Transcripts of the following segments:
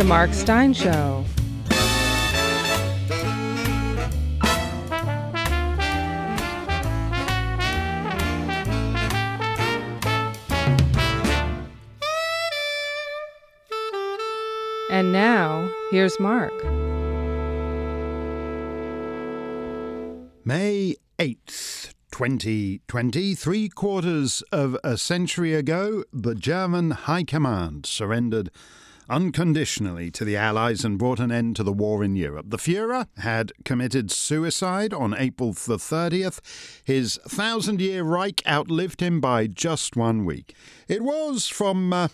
The Mark Steyn Show. And now, here's Mark. May 8th, 2020, three quarters of a century ago, the German High Command surrendered unconditionally to the Allies and brought an end to the war in Europe. The Fuhrer had committed suicide on April the 30th. His thousand year Reich outlived him by just one week. It was, from uh,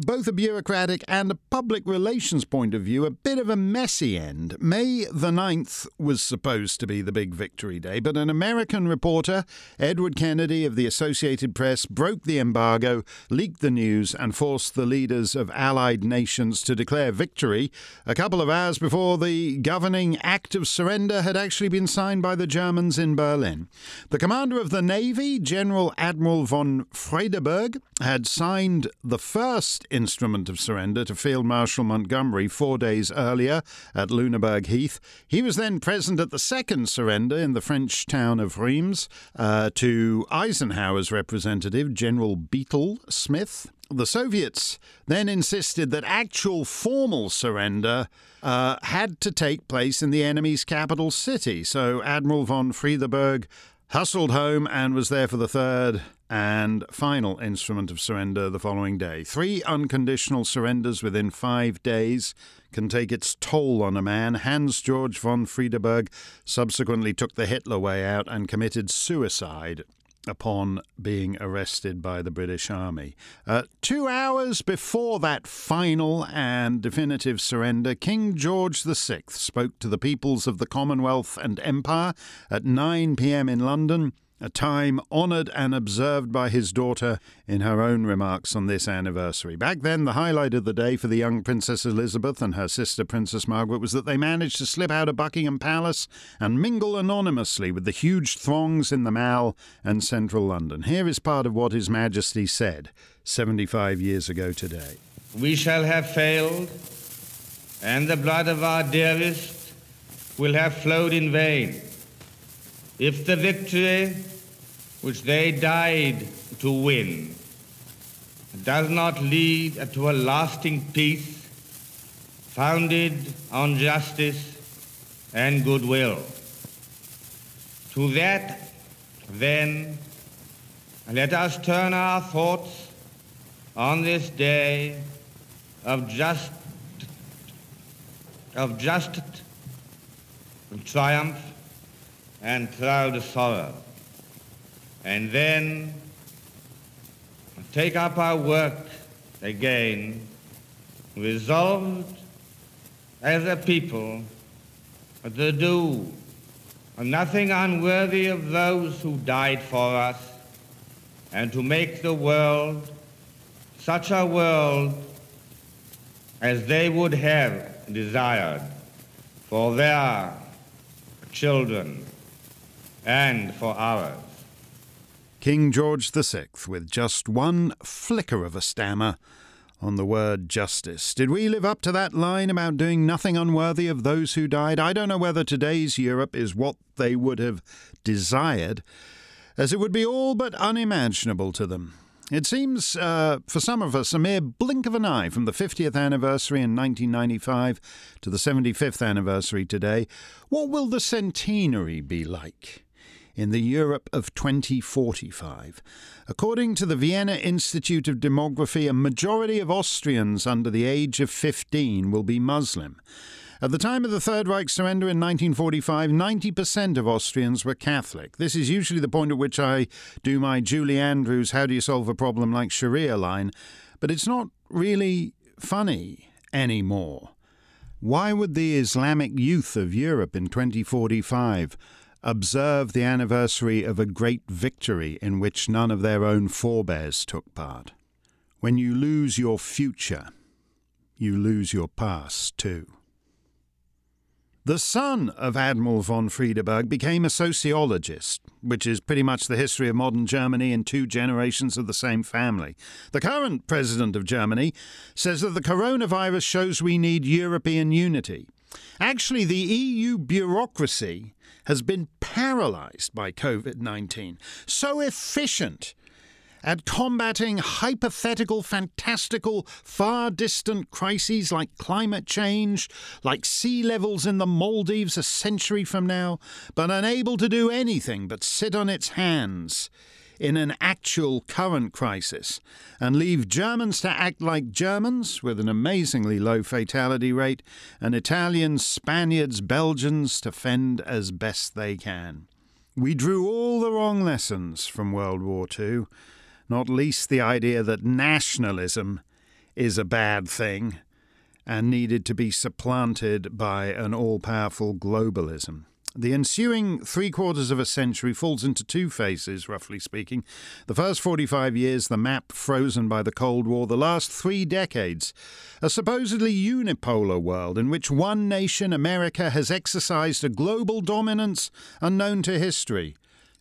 both a bureaucratic and a public relations point of view, a bit of a messy end. May the 9th was supposed to be the big victory day, but an American reporter, Edward Kennedy of the Associated Press, broke the embargo, leaked the news, and forced the leaders of Allied nations to declare victory a couple of hours before the governing act of surrender had actually been signed by the Germans in Berlin. The commander of the Navy, General Admiral von Friedeburg, had signed the first instrument of surrender to Field Marshal Montgomery four days earlier at Lüneburg Heath. He was then present at the second surrender in the French town of Reims uh, to Eisenhower's representative, General Beetle Smith. The Soviets then insisted that actual formal surrender uh, had to take place in the enemy's capital city. So Admiral von Friedeburg hustled home and was there for the third and final instrument of surrender the following day. Three unconditional surrenders within five days can take its toll on a man. Hans Georg von Friedeburg subsequently took the Hitler way out and committed suicide upon being arrested by the British Army. Uh, two hours before that final and definitive surrender, King George VI spoke to the peoples of the Commonwealth and Empire at 9 pm in London a time honoured and observed by his daughter in her own remarks on this anniversary. Back then, the highlight of the day for the young Princess Elizabeth and her sister Princess Margaret was that they managed to slip out of Buckingham Palace and mingle anonymously with the huge throngs in the Mall and central London. Here is part of what His Majesty said 75 years ago today. We shall have failed, and the blood of our dearest will have flowed in vain. If the victory which they died to win does not lead to a lasting peace founded on justice and goodwill. To that, then, let us turn our thoughts on this day of just of just triumph and proud sorrow and then take up our work again, resolved as a people to do nothing unworthy of those who died for us and to make the world such a world as they would have desired for their children and for ours. King George VI, with just one flicker of a stammer on the word justice. Did we live up to that line about doing nothing unworthy of those who died? I don't know whether today's Europe is what they would have desired, as it would be all but unimaginable to them. It seems, uh, for some of us, a mere blink of an eye from the 50th anniversary in 1995 to the 75th anniversary today. What will the centenary be like? In the Europe of 2045. According to the Vienna Institute of Demography, a majority of Austrians under the age of 15 will be Muslim. At the time of the Third Reich surrender in 1945, 90% of Austrians were Catholic. This is usually the point at which I do my Julie Andrews How Do You Solve a Problem Like Sharia line, but it's not really funny anymore. Why would the Islamic youth of Europe in 2045 observe the anniversary of a great victory in which none of their own forebears took part. When you lose your future, you lose your past too. The son of Admiral von Friedeburg became a sociologist, which is pretty much the history of modern Germany in two generations of the same family. The current president of Germany says that the coronavirus shows we need European unity. Actually, the EU bureaucracy has been paralyzed by COVID 19. So efficient at combating hypothetical, fantastical, far distant crises like climate change, like sea levels in the Maldives a century from now, but unable to do anything but sit on its hands in an actual current crisis and leave Germans to act like Germans with an amazingly low fatality rate, and Italians, Spaniards, Belgians to fend as best they can. We drew all the wrong lessons from World War II not least the idea that nationalism is a bad thing and needed to be supplanted by an all powerful globalism. The ensuing three quarters of a century falls into two phases, roughly speaking. The first 45 years, the map frozen by the Cold War. The last three decades, a supposedly unipolar world in which one nation, America, has exercised a global dominance unknown to history.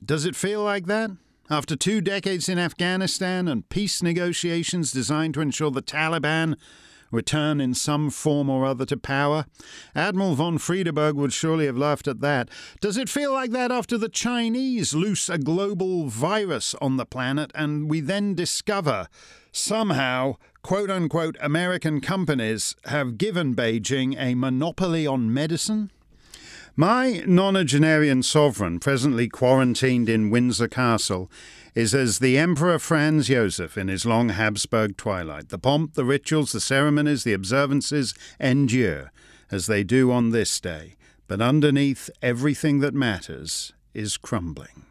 Does it feel like that? After two decades in Afghanistan and peace negotiations designed to ensure the Taliban return in some form or other to power? Admiral von Friedeburg would surely have laughed at that. Does it feel like that after the Chinese loose a global virus on the planet and we then discover somehow, quote unquote, American companies have given Beijing a monopoly on medicine? My nonagenarian sovereign, presently quarantined in Windsor Castle, is as the Emperor Franz Joseph in his long Habsburg twilight. The pomp, the rituals, the ceremonies, the observances endure, as they do on this day, but underneath everything that matters is crumbling.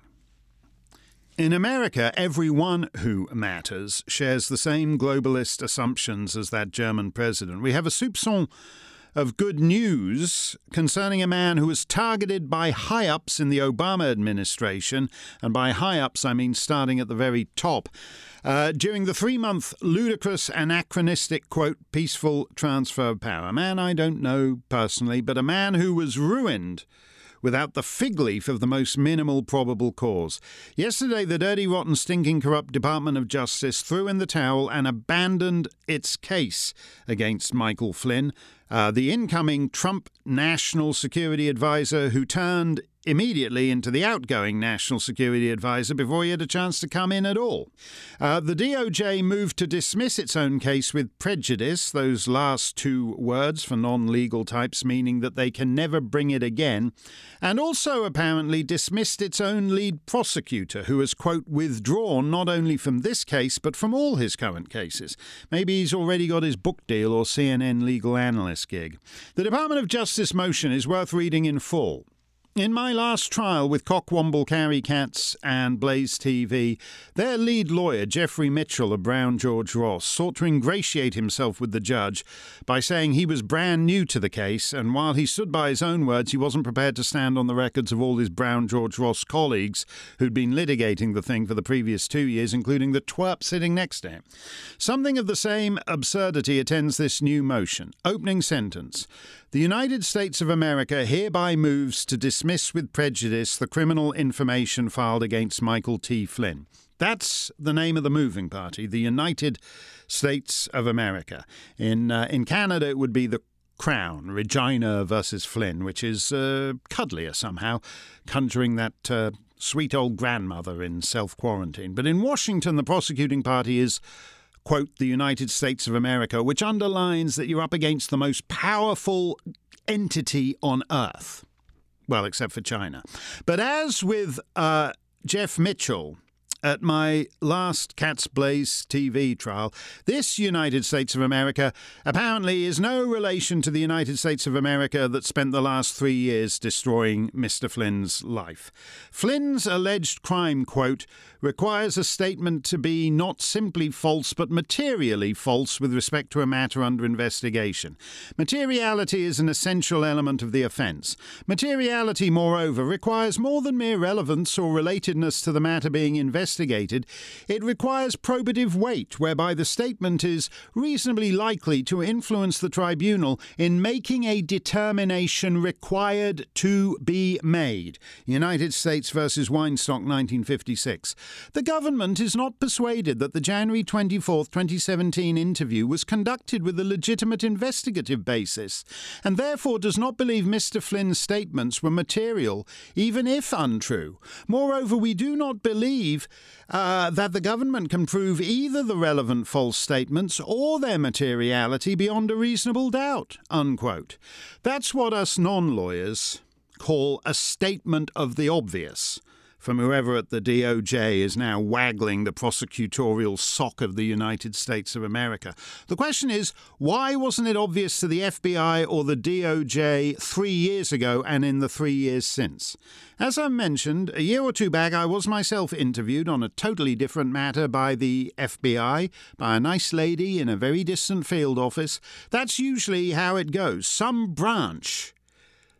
In America, everyone who matters shares the same globalist assumptions as that German president. We have a soupçon of good news concerning a man who was targeted by high ups in the Obama administration, and by high ups I mean starting at the very top. Uh, during the three month ludicrous, anachronistic, quote, peaceful transfer of power. A man I don't know personally, but a man who was ruined without the fig leaf of the most minimal probable cause. Yesterday, the dirty, rotten, stinking, corrupt Department of Justice threw in the towel and abandoned its case against Michael Flynn, uh, the incoming Trump national security advisor who turned immediately into the outgoing National Security Advisor before he had a chance to come in at all. Uh, the DOJ moved to dismiss its own case with prejudice, those last two words for non legal types, meaning that they can never bring it again, and also apparently dismissed its own lead prosecutor, who has, quote, withdrawn not only from this case but from all his current cases. Maybe he's already got his book deal or CNN legal analyst gig. The Department of Justice motion is worth reading in full. In my last trial with Cockwomble Carry Cats and Blaze TV, their lead lawyer, Jeffrey Mitchell of Brown George Ross, sought to ingratiate himself with the judge by saying he was brand new to the case, and while he stood by his own words, he wasn't prepared to stand on the records of all his Brown George Ross colleagues who'd been litigating the thing for the previous two years, including the twerp sitting next to him. Something of the same absurdity attends this new motion. Opening sentence. The United States of America hereby moves to dismiss with prejudice the criminal information filed against Michael T. Flynn. That's the name of the moving party, the United States of America. In uh, in Canada, it would be the Crown, Regina versus Flynn, which is uh, cuddlier somehow, conjuring that uh, sweet old grandmother in self quarantine. But in Washington, the prosecuting party is quote, the United States of America, which underlines that you're up against the most powerful entity on earth. Well, except for China. But as with uh, Jeff Mitchell, at my last Cat's Blaze TV trial, this United States of America apparently is no relation to the United States of America that spent the last three years destroying Mr. Flynn's life. Flynn's alleged crime, quote, requires a statement to be not simply false but materially false with respect to a matter under investigation. Materiality is an essential element of the offence. Materiality, moreover, requires more than mere relevance or relatedness to the matter being investigated investigated, it requires probative weight, whereby the statement is reasonably likely to influence the tribunal in making a determination required to be made. United States versus Weinstock 1956. The government is not persuaded that the January 24, 2017 interview was conducted with a legitimate investigative basis, and therefore does not believe Mr. Flynn's statements were material, even if untrue. Moreover, we do not believe uh, that the government can prove either the relevant false statements or their materiality beyond a reasonable doubt. Unquote. That's what us non lawyers call a statement of the obvious from whoever at the DOJ is now waggling the prosecutorial sock of the United States of America. The question is why wasn't it obvious to the FBI or the DOJ three years ago and in the three years since? As I mentioned, a year or two back, I was myself interviewed on a totally different matter by the FBI, by a nice lady in a very distant field office. That's usually how it goes. Some branch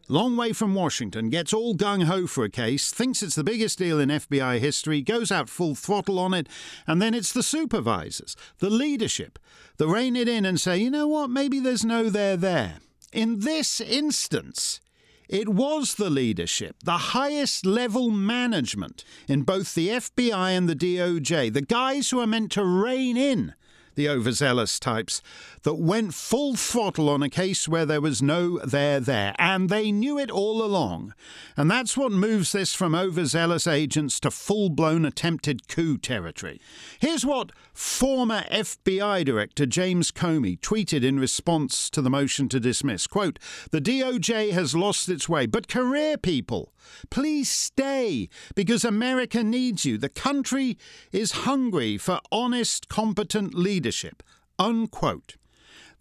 long way from Washington, gets all gung ho for a case, thinks it's the biggest deal in FBI history, goes out full throttle on it, and then it's the supervisors, the leadership, that rein it in and say, you know what, maybe there's no there there. In this instance, it was the leadership, the highest level management in both the FBI and the DOJ, the guys who are meant to rein in the overzealous types, that went full throttle on a case where there was no there there, and they knew it all along. And that's what moves this from overzealous agents to full blown attempted coup territory. Here's what former FBI Director James Comey tweeted in response to the motion to dismiss. Quote, the DOJ has lost its way, but career people, please stay because America needs you. The country is hungry for honest, competent leadership. Unquote.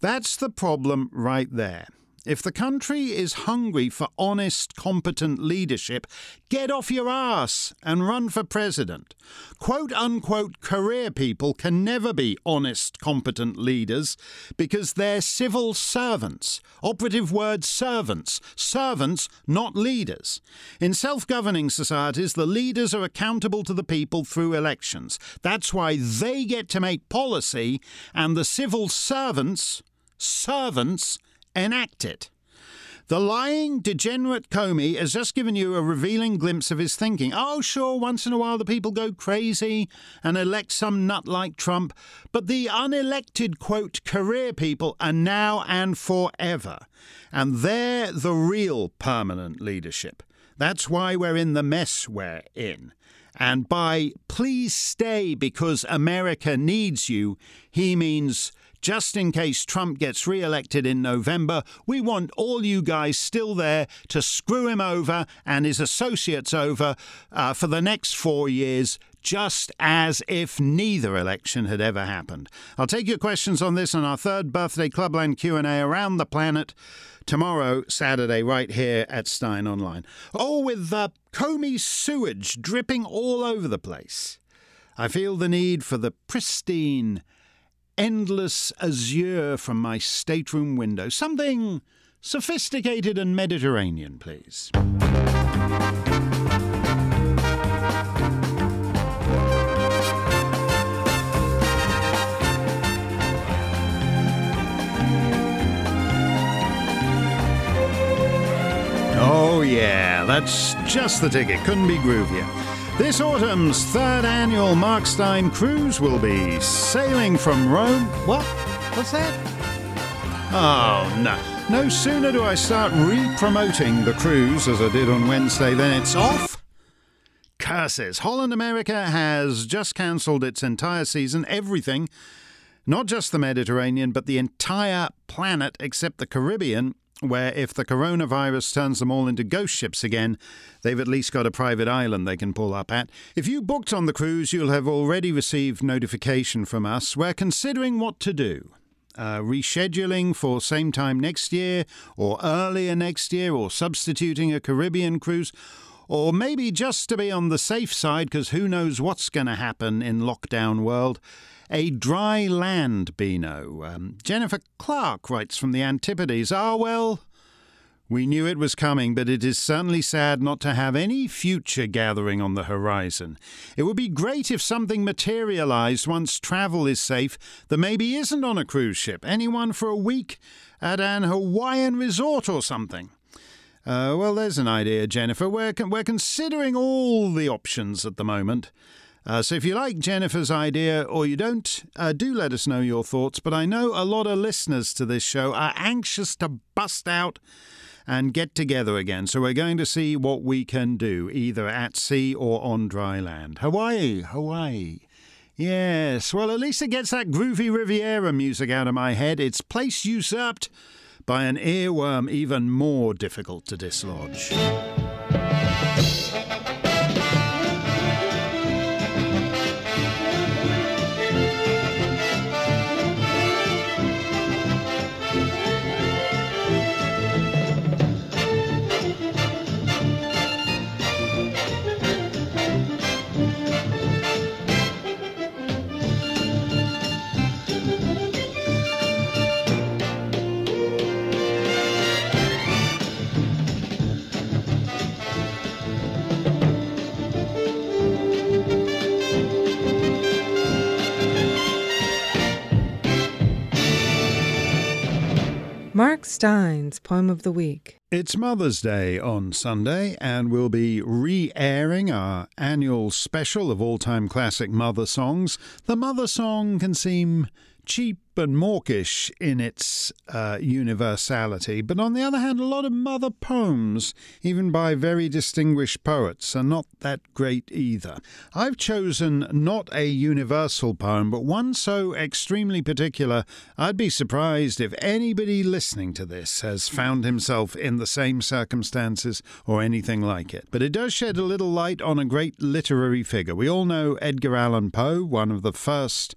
That's the problem right there. If the country is hungry for honest, competent leadership, get off your ass and run for president. Quote unquote career people can never be honest, competent leaders because they're civil servants. Operative word servants. Servants, not leaders. In self governing societies, the leaders are accountable to the people through elections. That's why they get to make policy, and the civil servants, servants, enact it. The lying, degenerate Comey has just given you a revealing glimpse of his thinking. Oh, sure, once in a while the people go crazy and elect some nut like Trump, but the unelected, quote, career people are now and forever. And they're the real permanent leadership. That's why we're in the mess we're in. And by please stay because America needs you, he means just in case Trump gets re elected in November, we want all you guys still there to screw him over and his associates over uh, for the next four years just as if neither election had ever happened. I'll take your questions on this on our third birthday Clubland Q&A around the planet tomorrow, Saturday, right here at SteynOnline. Oh, with the Comey sewage dripping all over the place. I feel the need for the pristine endless azure from my stateroom window. Something sophisticated and Mediterranean, please. Oh, yeah, that's just the ticket. Couldn't be groovier. This autumn's third annual Mark Steyn cruise will be sailing from Rome. What? What's that? Oh, no. No sooner do I start re promoting the cruise as I did on Wednesday than it's off. Curses. Holland America has just cancelled its entire season, everything, not just the Mediterranean, but the entire planet except the Caribbean, where if the coronavirus turns them all into ghost ships again, they've at least got a private island they can pull up at. If you booked on the cruise, you'll have already received notification from us. We're considering what to do. Uh, rescheduling for same time next year, or earlier next year, or substituting a Caribbean cruise, or maybe just to be on the safe side, because who knows what's going to happen in lockdown world a dry land Beano. Um, Jennifer Clark writes from the Antipodes. Ah, well, We knew it was coming, but it is certainly sad not to have any future gathering on the horizon. It would be great if something materialized once travel is safe that maybe isn't on a cruise ship, anyone for a week at an Hawaiian resort or something. Uh, well, there's an idea, Jennifer. We're, con- we're considering all the options at the moment. Uh, so if you like Jennifer's idea or you don't, uh, do let us know your thoughts. But I know a lot of listeners to this show are anxious to bust out and get together again. So we're going to see what we can do, either at sea or on dry land. Hawaii, Hawaii. Yes, well, at least it gets that groovy Riviera music out of my head. It's place usurped by an earworm even more difficult to dislodge. Mark Steyn's Poem of the Week. It's Mother's Day on Sunday, and we'll be re airing our annual special of all time classic mother songs. The mother song can seem cheap and mawkish in its uh, universality, but on the other hand, a lot of mother poems, even by very distinguished poets, are not that great either. I've chosen not a universal poem, but one so extremely particular, I'd be surprised if anybody listening to this has found himself in the same circumstances or anything like it. But it does shed a little light on a great literary figure. We all know Edgar Allan Poe, one of the first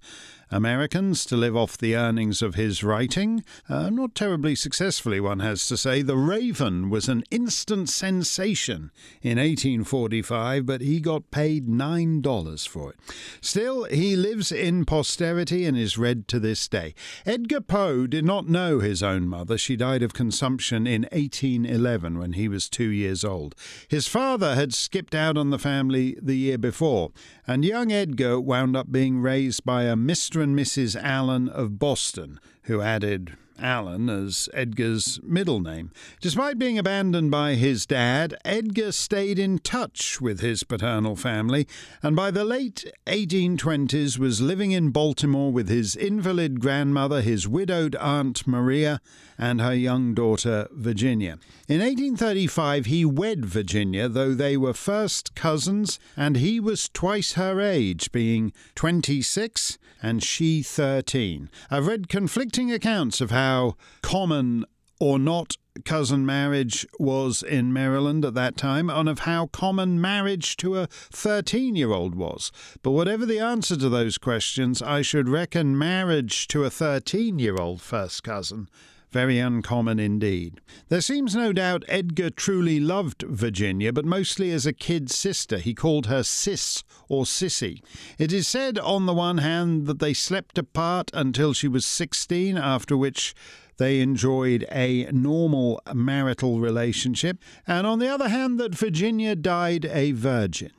Americans to live off the earnings of his writing. Uh, not terribly successfully, one has to say. The Raven was an instant sensation in 1845, but he got paid $9 for it. Still, he lives in posterity and is read to this day. Edgar Poe did not know his own mother. She died of consumption in 1811 when he was two years old. His father had skipped out on the family the year before, and young Edgar wound up being raised by a Mr. and Mrs. Allan of Boston, who added Allan as Edgar's middle name. Despite being abandoned by his dad, Edgar stayed in touch with his paternal family and by the late 1820s was living in Baltimore with his invalid grandmother, his widowed aunt Maria, and her young daughter Virginia. In 1835, he wed Virginia, though they were first cousins, and he was twice her age, being 26 and she 13. I've read conflicting accounts of how common or not cousin marriage was in Maryland at that time, and of how common marriage to a 13 year old was. But whatever the answer to those questions, I should reckon marriage to a 13 year old first cousin very uncommon indeed. There seems no doubt Edgar truly loved Virginia, but mostly as a kid sister. He called her Sis or Sissy. It is said, on the one hand, that they slept apart until she was 16, after which they enjoyed a normal marital relationship, and on the other hand, that Virginia died a virgin.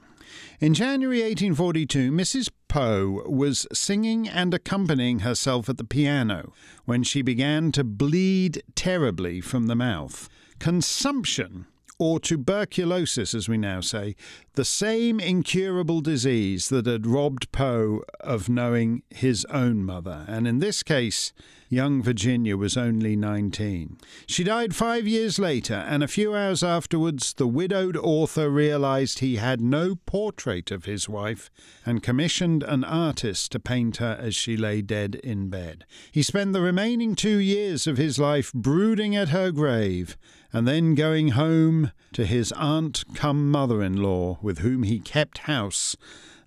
In January 1842, Mrs. Poe was singing and accompanying herself at the piano when she began to bleed terribly from the mouth. Consumption, or tuberculosis, as we now say, the same incurable disease that had robbed Poe of knowing his own mother, and in this case, Young Virginia was only 19. She died five years later, and a few hours afterwards, the widowed author realized he had no portrait of his wife and commissioned an artist to paint her as she lay dead in bed. He spent the remaining two years of his life brooding at her grave and then going home to his aunt come mother in law, with whom he kept house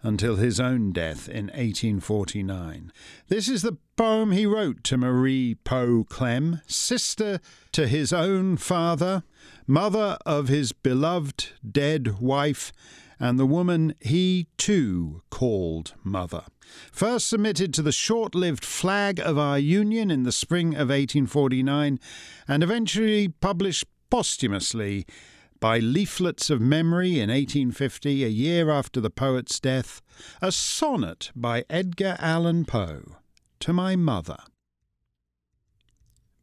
until his own death in 1849. This is the poem he wrote to Marie Poe Clemm, sister to his own father, mother of his beloved dead wife, and the woman he too called mother. First submitted to the short lived flag of our Union in the spring of 1849, and eventually published posthumously by Leaflets of Memory in 1850, a year after the poet's death, a sonnet by Edgar Allan Poe to my mother.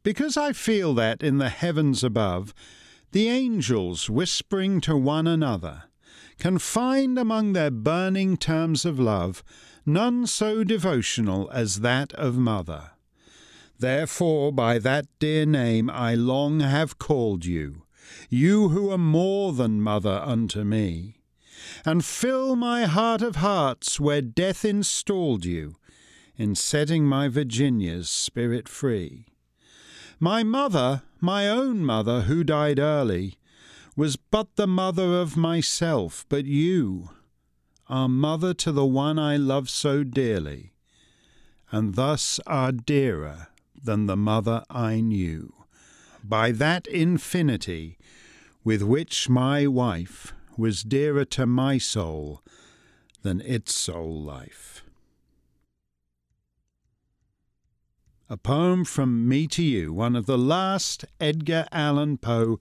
Because I feel that in the heavens above, the angels whispering to one another can find among their burning terms of love none so devotional as that of mother. Therefore, by that dear name I long have called you, you who are more than mother unto me, and fill my heart of hearts where death installed you, in setting my Virginia's spirit free. My mother, my own mother, who died early, was but the mother of myself, but you are mother to the one I love so dearly, and thus are dearer than the mother I knew. By that infinity with which my wife was dearer to my soul than its soul life. A poem from me to you, one of the last Edgar Allan Poe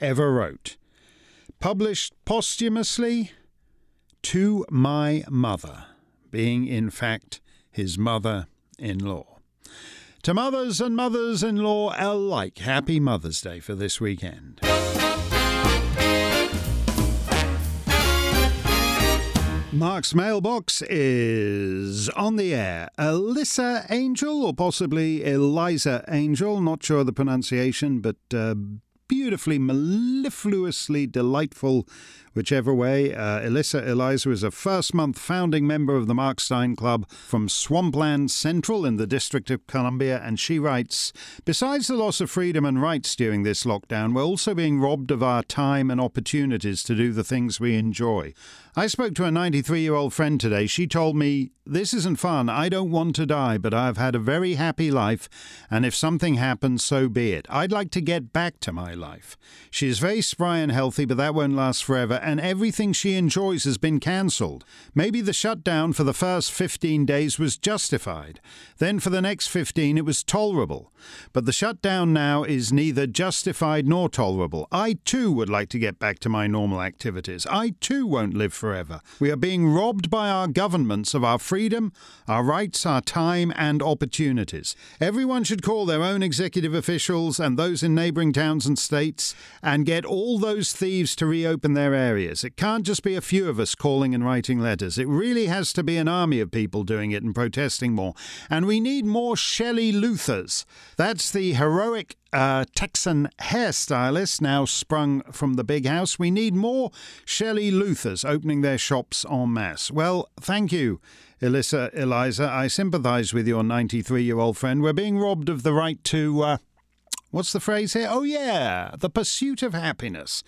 ever wrote. Published posthumously to my mother, being in fact his mother in law. To mothers and mothers in law alike, happy Mother's Day for this weekend. Mark's mailbox is on the air. Alyssa Angel, or possibly Eliza Angel, not sure of the pronunciation, but uh, beautifully, mellifluously delightful Whichever way, uh, Alyssa Eliza is a first month founding member of the Mark Steyn Club from Swampland Central in the District of Columbia, and she writes Besides the loss of freedom and rights during this lockdown, we're also being robbed of our time and opportunities to do the things we enjoy. I spoke to a 93 year old friend today. She told me, This isn't fun. I don't want to die, but I've had a very happy life, and if something happens, so be it. I'd like to get back to my life. She is very spry and healthy, but that won't last forever, and everything she enjoys has been cancelled. Maybe the shutdown for the first 15 days was justified. Then for the next 15, it was tolerable. But the shutdown now is neither justified nor tolerable. I too would like to get back to my normal activities. I too won't live forever. We are being robbed by our governments of our freedom, our rights, our time, and opportunities. Everyone should call their own executive officials and those in neighbouring towns and states and get all those thieves to reopen their areas. It can't just be a few of us calling and writing letters. It really has to be an army of people doing it and protesting more. And we need more Shelley Luthers. That's the heroic uh, Texan hairstylist now sprung from the big house. We need more Shelley Luthers opening their shops en masse. Well, thank you, Alyssa Eliza. I sympathise with your 93 year old friend. We're being robbed of the right to. Uh, what's the phrase here? Oh, yeah, the pursuit of happiness.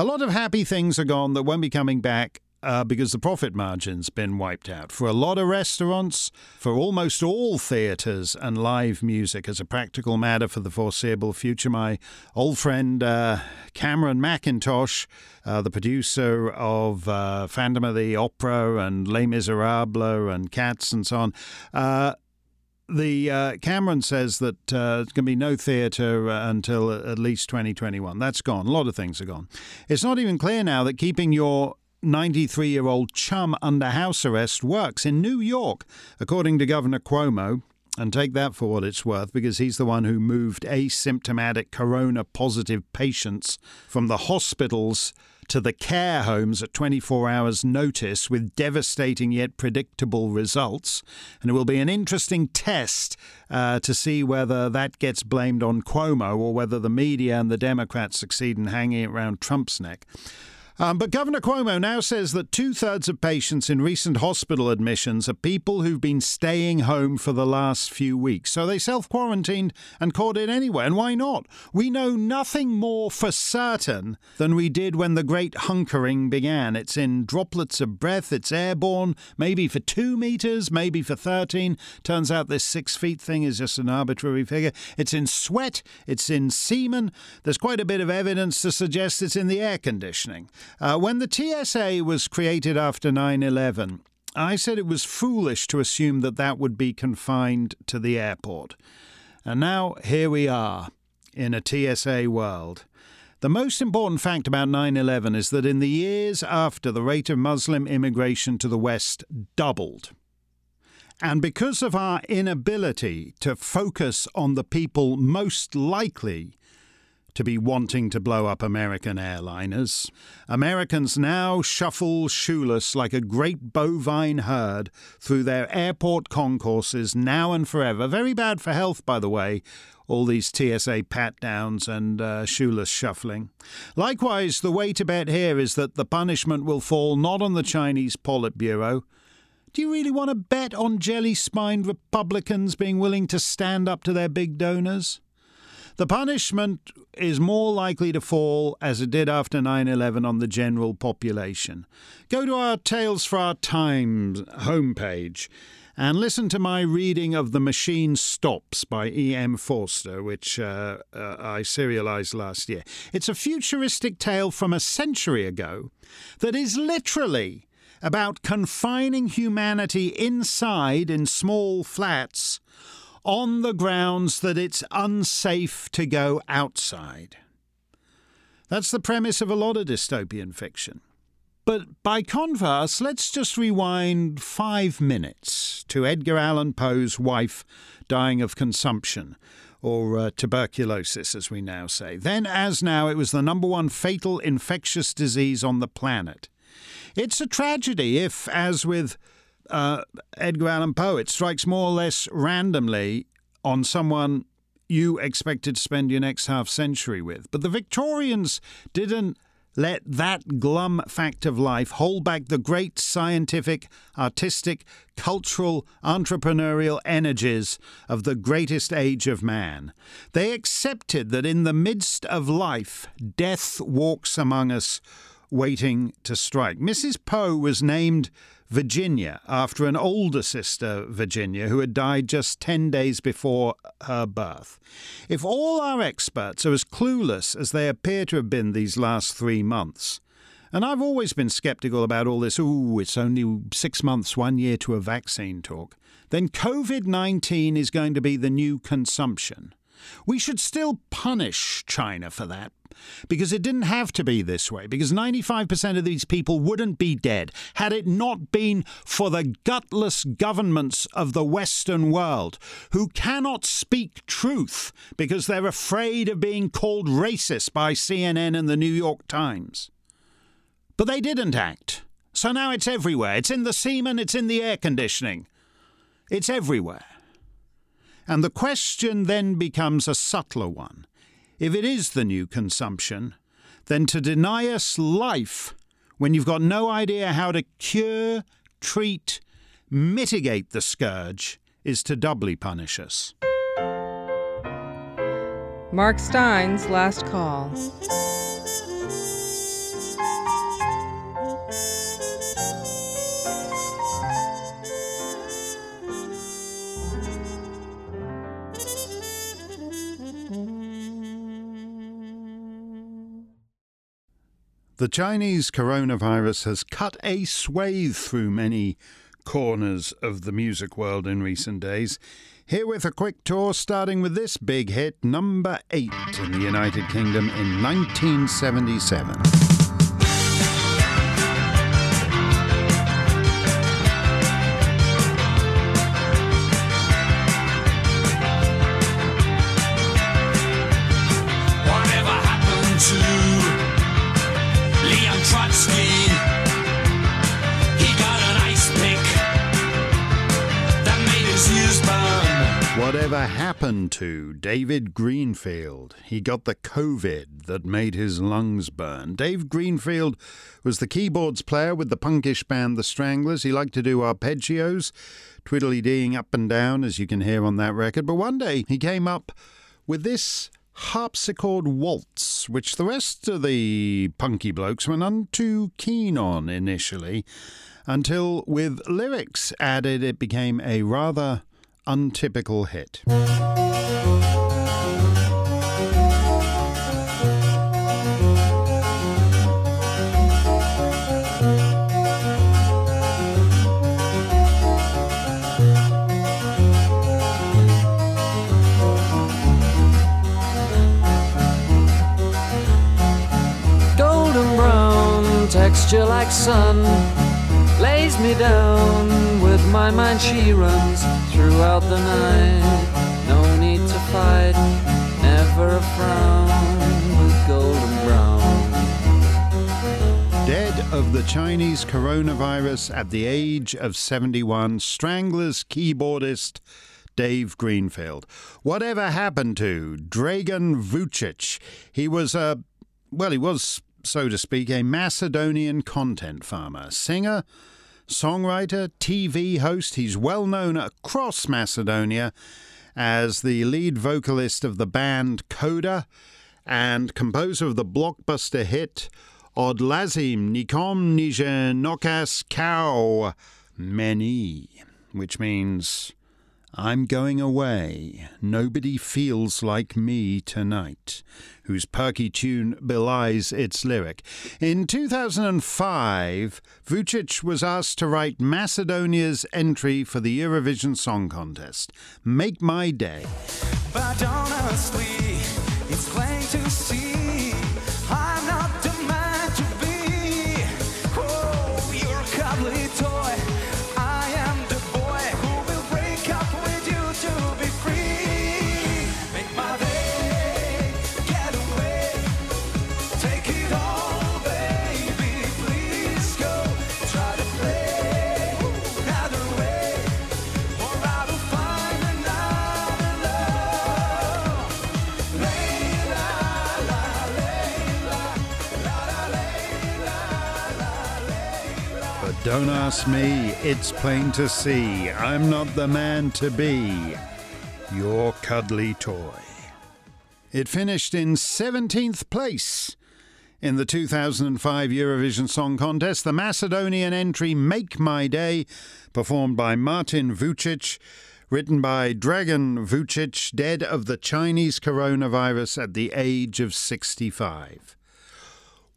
A lot of happy things are gone that won't be coming back uh, because the profit margin's been wiped out for a lot of restaurants, for almost all theatres and live music as a practical matter for the foreseeable future. My old friend uh, Cameron Mackintosh, uh, the producer of uh, Phantom of the Opera and Les Miserables and Cats and so on, uh, the uh, Cameron says that uh, there's going to be no theatre uh, until at least 2021. That's gone. A lot of things are gone. It's not even clear now that keeping your 93 year old chum under house arrest works in New York, according to Governor Cuomo. And take that for what it's worth, because he's the one who moved asymptomatic corona positive patients from the hospitals to the care homes at 24 hours' notice with devastating yet predictable results. And it will be an interesting test uh, to see whether that gets blamed on Cuomo or whether the media and the Democrats succeed in hanging it around Trump's neck. Um, but Governor Cuomo now says that two thirds of patients in recent hospital admissions are people who've been staying home for the last few weeks. So they self quarantined and caught it anyway. And why not? We know nothing more for certain than we did when the great hunkering began. It's in droplets of breath, it's airborne, maybe for two meters, maybe for 13. Turns out this six feet thing is just an arbitrary figure. It's in sweat, it's in semen. There's quite a bit of evidence to suggest it's in the air conditioning. Uh, when the TSA was created after 9 11, I said it was foolish to assume that that would be confined to the airport. And now here we are in a TSA world. The most important fact about 9 11 is that in the years after, the rate of Muslim immigration to the West doubled. And because of our inability to focus on the people most likely to be wanting to blow up American airliners. Americans now shuffle shoeless like a great bovine herd through their airport concourses now and forever. Very bad for health, by the way, all these TSA pat downs and uh, shoeless shuffling. Likewise, the way to bet here is that the punishment will fall not on the Chinese Politburo. Do you really want to bet on jelly spined Republicans being willing to stand up to their big donors? The punishment is more likely to fall, as it did after 9 11, on the general population. Go to our Tales for Our Times homepage and listen to my reading of The Machine Stops by E.M. Forster, which uh, uh, I serialized last year. It's a futuristic tale from a century ago that is literally about confining humanity inside in small flats on the grounds that it's unsafe to go outside. That's the premise of a lot of dystopian fiction. But by contrast, let's just rewind five minutes to Edgar Allan Poe's wife dying of consumption, or uh, tuberculosis, as we now say. Then, as now, it was the number one fatal infectious disease on the planet. It's a tragedy if, as with uh, Edgar Allan Poe. It strikes more or less randomly on someone you expected to spend your next half century with. But the Victorians didn't let that glum fact of life hold back the great scientific, artistic, cultural, entrepreneurial energies of the greatest age of man. They accepted that in the midst of life, death walks among us, waiting to strike. Mrs. Poe was named Virginia after an older sister, Virginia, who had died just 10 days before her birth. If all our experts are as clueless as they appear to have been these last three months, and I've always been skeptical about all this, ooh, it's only six months, one year to a vaccine talk, then COVID 19 is going to be the new consumption. We should still punish China for that because it didn't have to be this way, because 95% of these people wouldn't be dead had it not been for the gutless governments of the Western world who cannot speak truth because they're afraid of being called racist by CNN and the New York Times. But they didn't act. So now it's everywhere. It's in the semen, it's in the air conditioning. It's everywhere. And the question then becomes a subtler one. If it is the new consumption, then to deny us life when you've got no idea how to cure, treat, mitigate the scourge is to doubly punish us. Mark Steyn's last call. The Chinese coronavirus has cut a swathe through many corners of the music world in recent days. Here with a quick tour, starting with this big hit, number eight in the United Kingdom in 1977. Whatever happened to David Greenfield? He got the COVID that made his lungs burn. Dave Greenfield was the keyboards player with the punkish band The Stranglers. He liked to do arpeggios, twiddly deeing up and down, as you can hear on that record. But one day he came up with this harpsichord waltz, which the rest of the punky blokes were none too keen on initially, until with lyrics added, it became a rather untypical hit. texture like sun lays me down my mind, she runs throughout the night. No need to fight, never a frown with golden brown. Dead of the Chinese coronavirus at the age of 71, Stranglers keyboardist Dave Greenfield. Whatever happened to Dragan Vucic? He was a, well, he was, so to speak, a Macedonian content farmer, singer, songwriter, TV host. He's well known across Macedonia as the lead vocalist of the band Coda and composer of the blockbuster hit Odlazim Nikom Nije Noćas Kao Meni, which means I'm going away. Nobody feels like me tonight, whose perky tune belies its lyric. In 2005, Vucic was asked to write Macedonia's entry for the Eurovision Song Contest, Make My Day. But honestly, it's plain to see don't ask me, it's plain to see. I'm not the man to be your cuddly toy. It finished in 17th place. In the 2005 Eurovision Song Contest, the Macedonian entry Make My Day, performed by Martin Vucic, written by Dragan Vucic, dead of the Chinese coronavirus at the age of 65.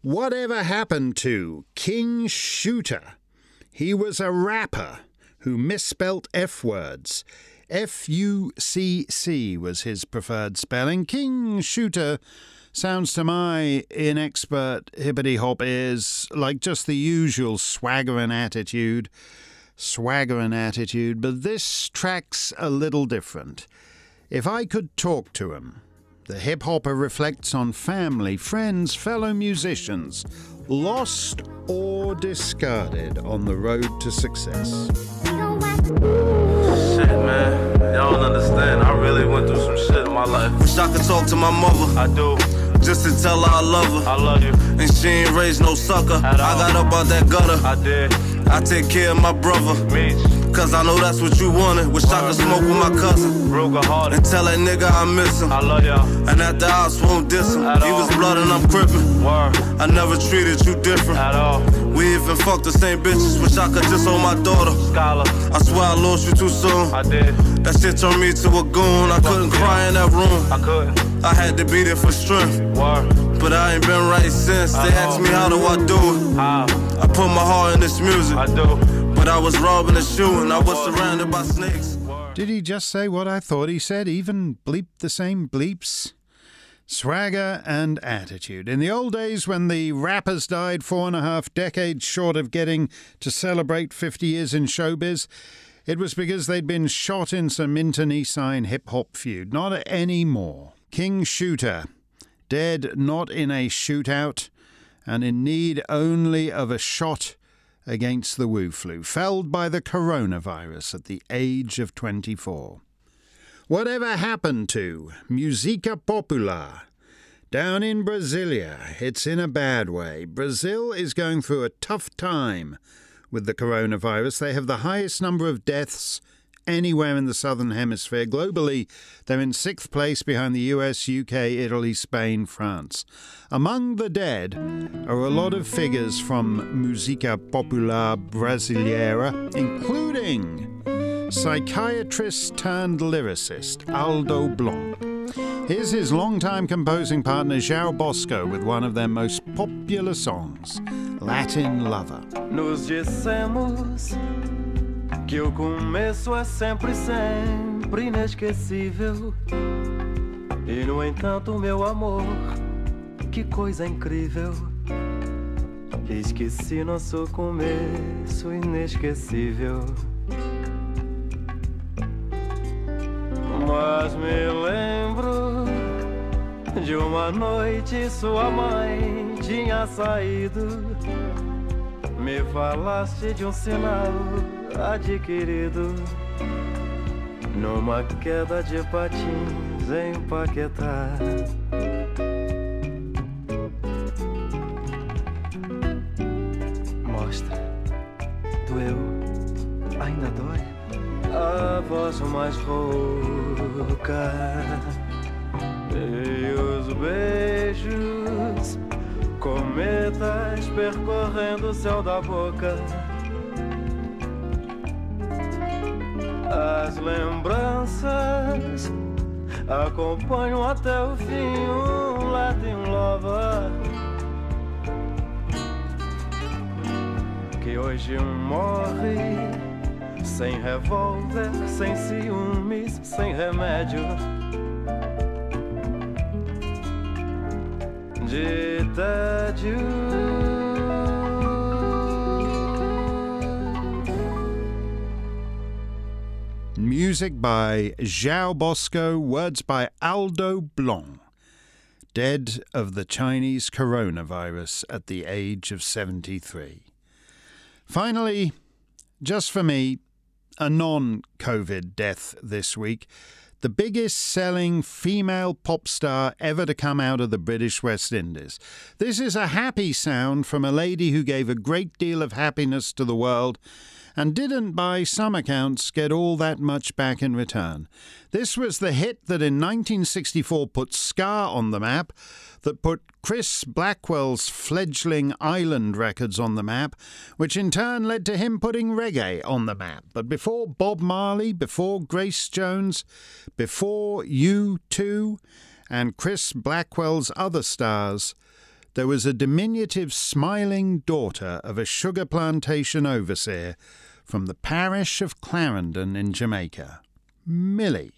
Whatever happened to King Shooter? He was a rapper who misspelt F words. F U C C was his preferred spelling. King Shooter sounds to my inexpert hippity hop ears like just the usual swagger and attitude. Swagger and attitude, but this track's a little different. If I could talk to him, the hip hopper reflects on family, friends, fellow musicians, lost or discarded on the road to success. Shit, man. Y'all don't understand. I really went through some shit in my life. Wish I could talk to my mother I do. just to tell her I love her. I love you. And she ain't raised no sucker. I At all. got up out that gutter. I did. I take care of my brother. Meech. Cause I know that's what you wanted. Wish I could smoke with my cousin. Ruger. And tell that nigga I miss him. I love y'all. And at the house won't diss him. At He was blood and I'm crippin'. Word. I never treated you different. At all. We even fucked the same bitches. Wish I could just hold my daughter. Scholar. I swear I lost you too soon. I did. That shit turned me to a goon. I couldn't cry in that room. I couldn't. I had to be there for strength. Word. But I ain't been right since. They asked me how do I do it. How? I put my heart in this music. I do. But I was robbing a shoe and. I was surrounded by snakes. Did he just say what I thought he said? Even bleep the same bleeps? Swagger and attitude. In the old days when the rappers died four and a half decades short of getting to celebrate 50 years in showbiz, it was because they'd been shot in some internecine hip hop feud. Not anymore. King Shooter, dead not in a shootout and in need only of a shot against the Wu flu, felled by the coronavirus at the age of 24. Whatever happened to Musica Popular? Down in Brasilia, it's in a bad way. Brazil is going through a tough time with the coronavirus. They have the highest number of deaths anywhere in the southern hemisphere. Globally, they're in sixth place behind the US, UK, Italy, Spain, France. Among the dead are a lot of figures from Musica Popular Brasileira, including psychiatrist turned lyricist Aldir Blanc. Here's his longtime composing partner João Bosco with one of their most popular songs, Latin Lover. Que o começo é sempre, sempre inesquecível. E no entanto, meu amor, que coisa incrível. Esqueci nosso começo inesquecível. Mas me lembro de uma noite sua mãe tinha saído. Me falaste de um sinal adquirido numa queda de patins em Paquetá. Mostra, doeu, ainda dói. A voz mais rouca e os beijos, cometas percorrendo o céu da boca. As lembranças acompanham até o fim um Latin lover que hoje morre sem revólver, sem ciúmes, sem remédio. De tédio. Music by João Bosco, words by Aldir Blanc. Dead of the Chinese coronavirus at the age of 73. Finally, just for me, a non COVID death this week. The biggest selling female pop star ever to come out of the British West Indies. This is a happy sound from a lady who gave a great deal of happiness to the world and didn't, by some accounts, get all that much back in return. This was the hit that in 1964 put ska on the map, that put Chris Blackwell's fledgling Island Records on the map, which in turn led to him putting reggae on the map. But before Bob Marley, before Grace Jones, before U2, and Chris Blackwell's other stars, there was a diminutive smiling daughter of a sugar plantation overseer from the parish of Clarendon in Jamaica, Millie.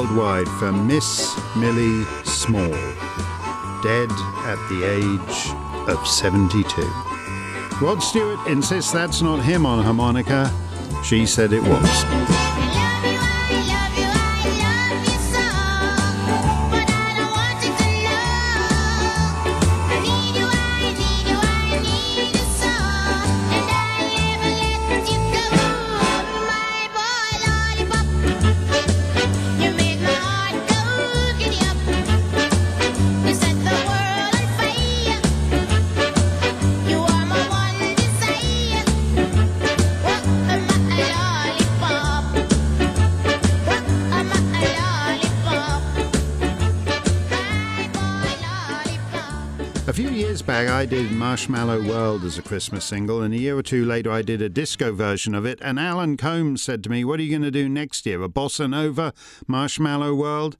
Worldwide for Miss Millie Small, dead at the age of 72. Rod Stewart insists that's not him on harmonica. She said it was. Marshmallow World as a Christmas single, and a year or two later, I did a disco version of it. And Alan Combs said to me, What are you going to do next year? A bossa nova Marshmallow World?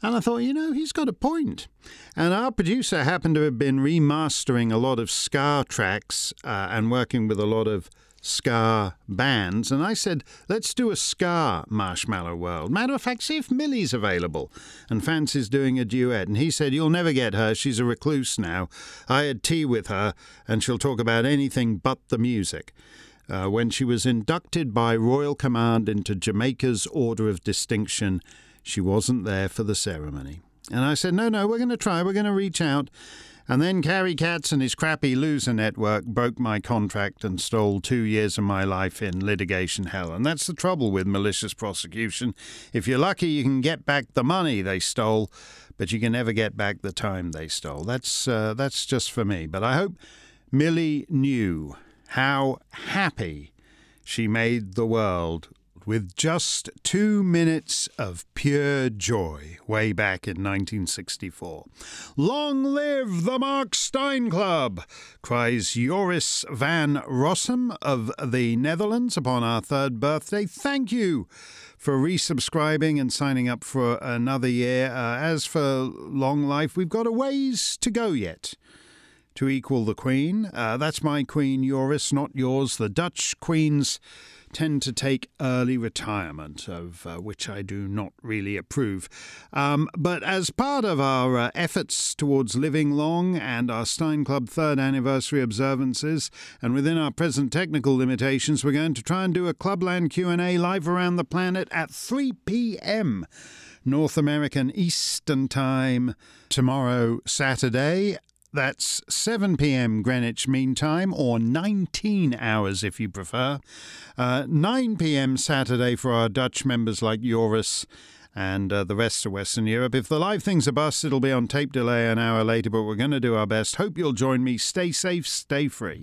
And I thought, you know, he's got a point. And our producer happened to have been remastering a lot of ska tracks uh, and working with a lot of ska bands. And I said, let's do a ska Marshmallow World. Matter of fact, see if Millie's available and fancies doing a duet. And he said, You'll never get her. She's a recluse now. I had tea with her, and she'll talk about anything but the music. Uh, when she was inducted by Royal Command into Jamaica's Order of Distinction, she wasn't there for the ceremony. And I said, No, no, we're going to try. We're going to reach out. And then Carrie Katz and his crappy loser network broke my contract and stole two years of my life in litigation hell. And that's the trouble with malicious prosecution. If you're lucky, you can get back the money they stole, but you can never get back the time they stole. That's, uh, that's just for me. But I hope Millie knew how happy she made the world with just two minutes of pure joy way back in 1964. Long live the Mark Steyn Club, cries Joris van Rossum of the Netherlands upon our third birthday. Thank you for resubscribing and signing up for another year. Uh, as for long life, we've got a ways to go yet to equal the Queen. Uh, that's my Queen, Joris, not yours. The Dutch Queens tend to take early retirement, of uh, which I do not really approve. Um, but as part of our uh, efforts towards living long and our Steyn Club third anniversary observances, and within our present technical limitations, we're going to try and do a Clubland Q&A live around the planet at 3 p.m. North American Eastern Time tomorrow, Saturday. That's 7 p.m. Greenwich Mean Time, or 19 hours if you prefer. Uh, 9 p.m. Saturday for our Dutch members like Joris and uh, the rest of Western Europe. If the live thing's a bust, it'll be on tape delay an hour later, but we're going to do our best. Hope you'll join me. Stay safe, stay free.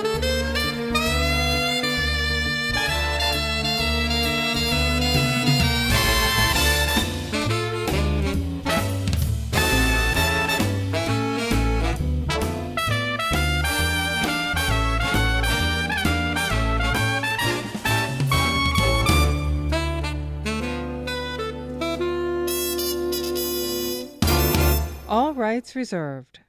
Rights reserved.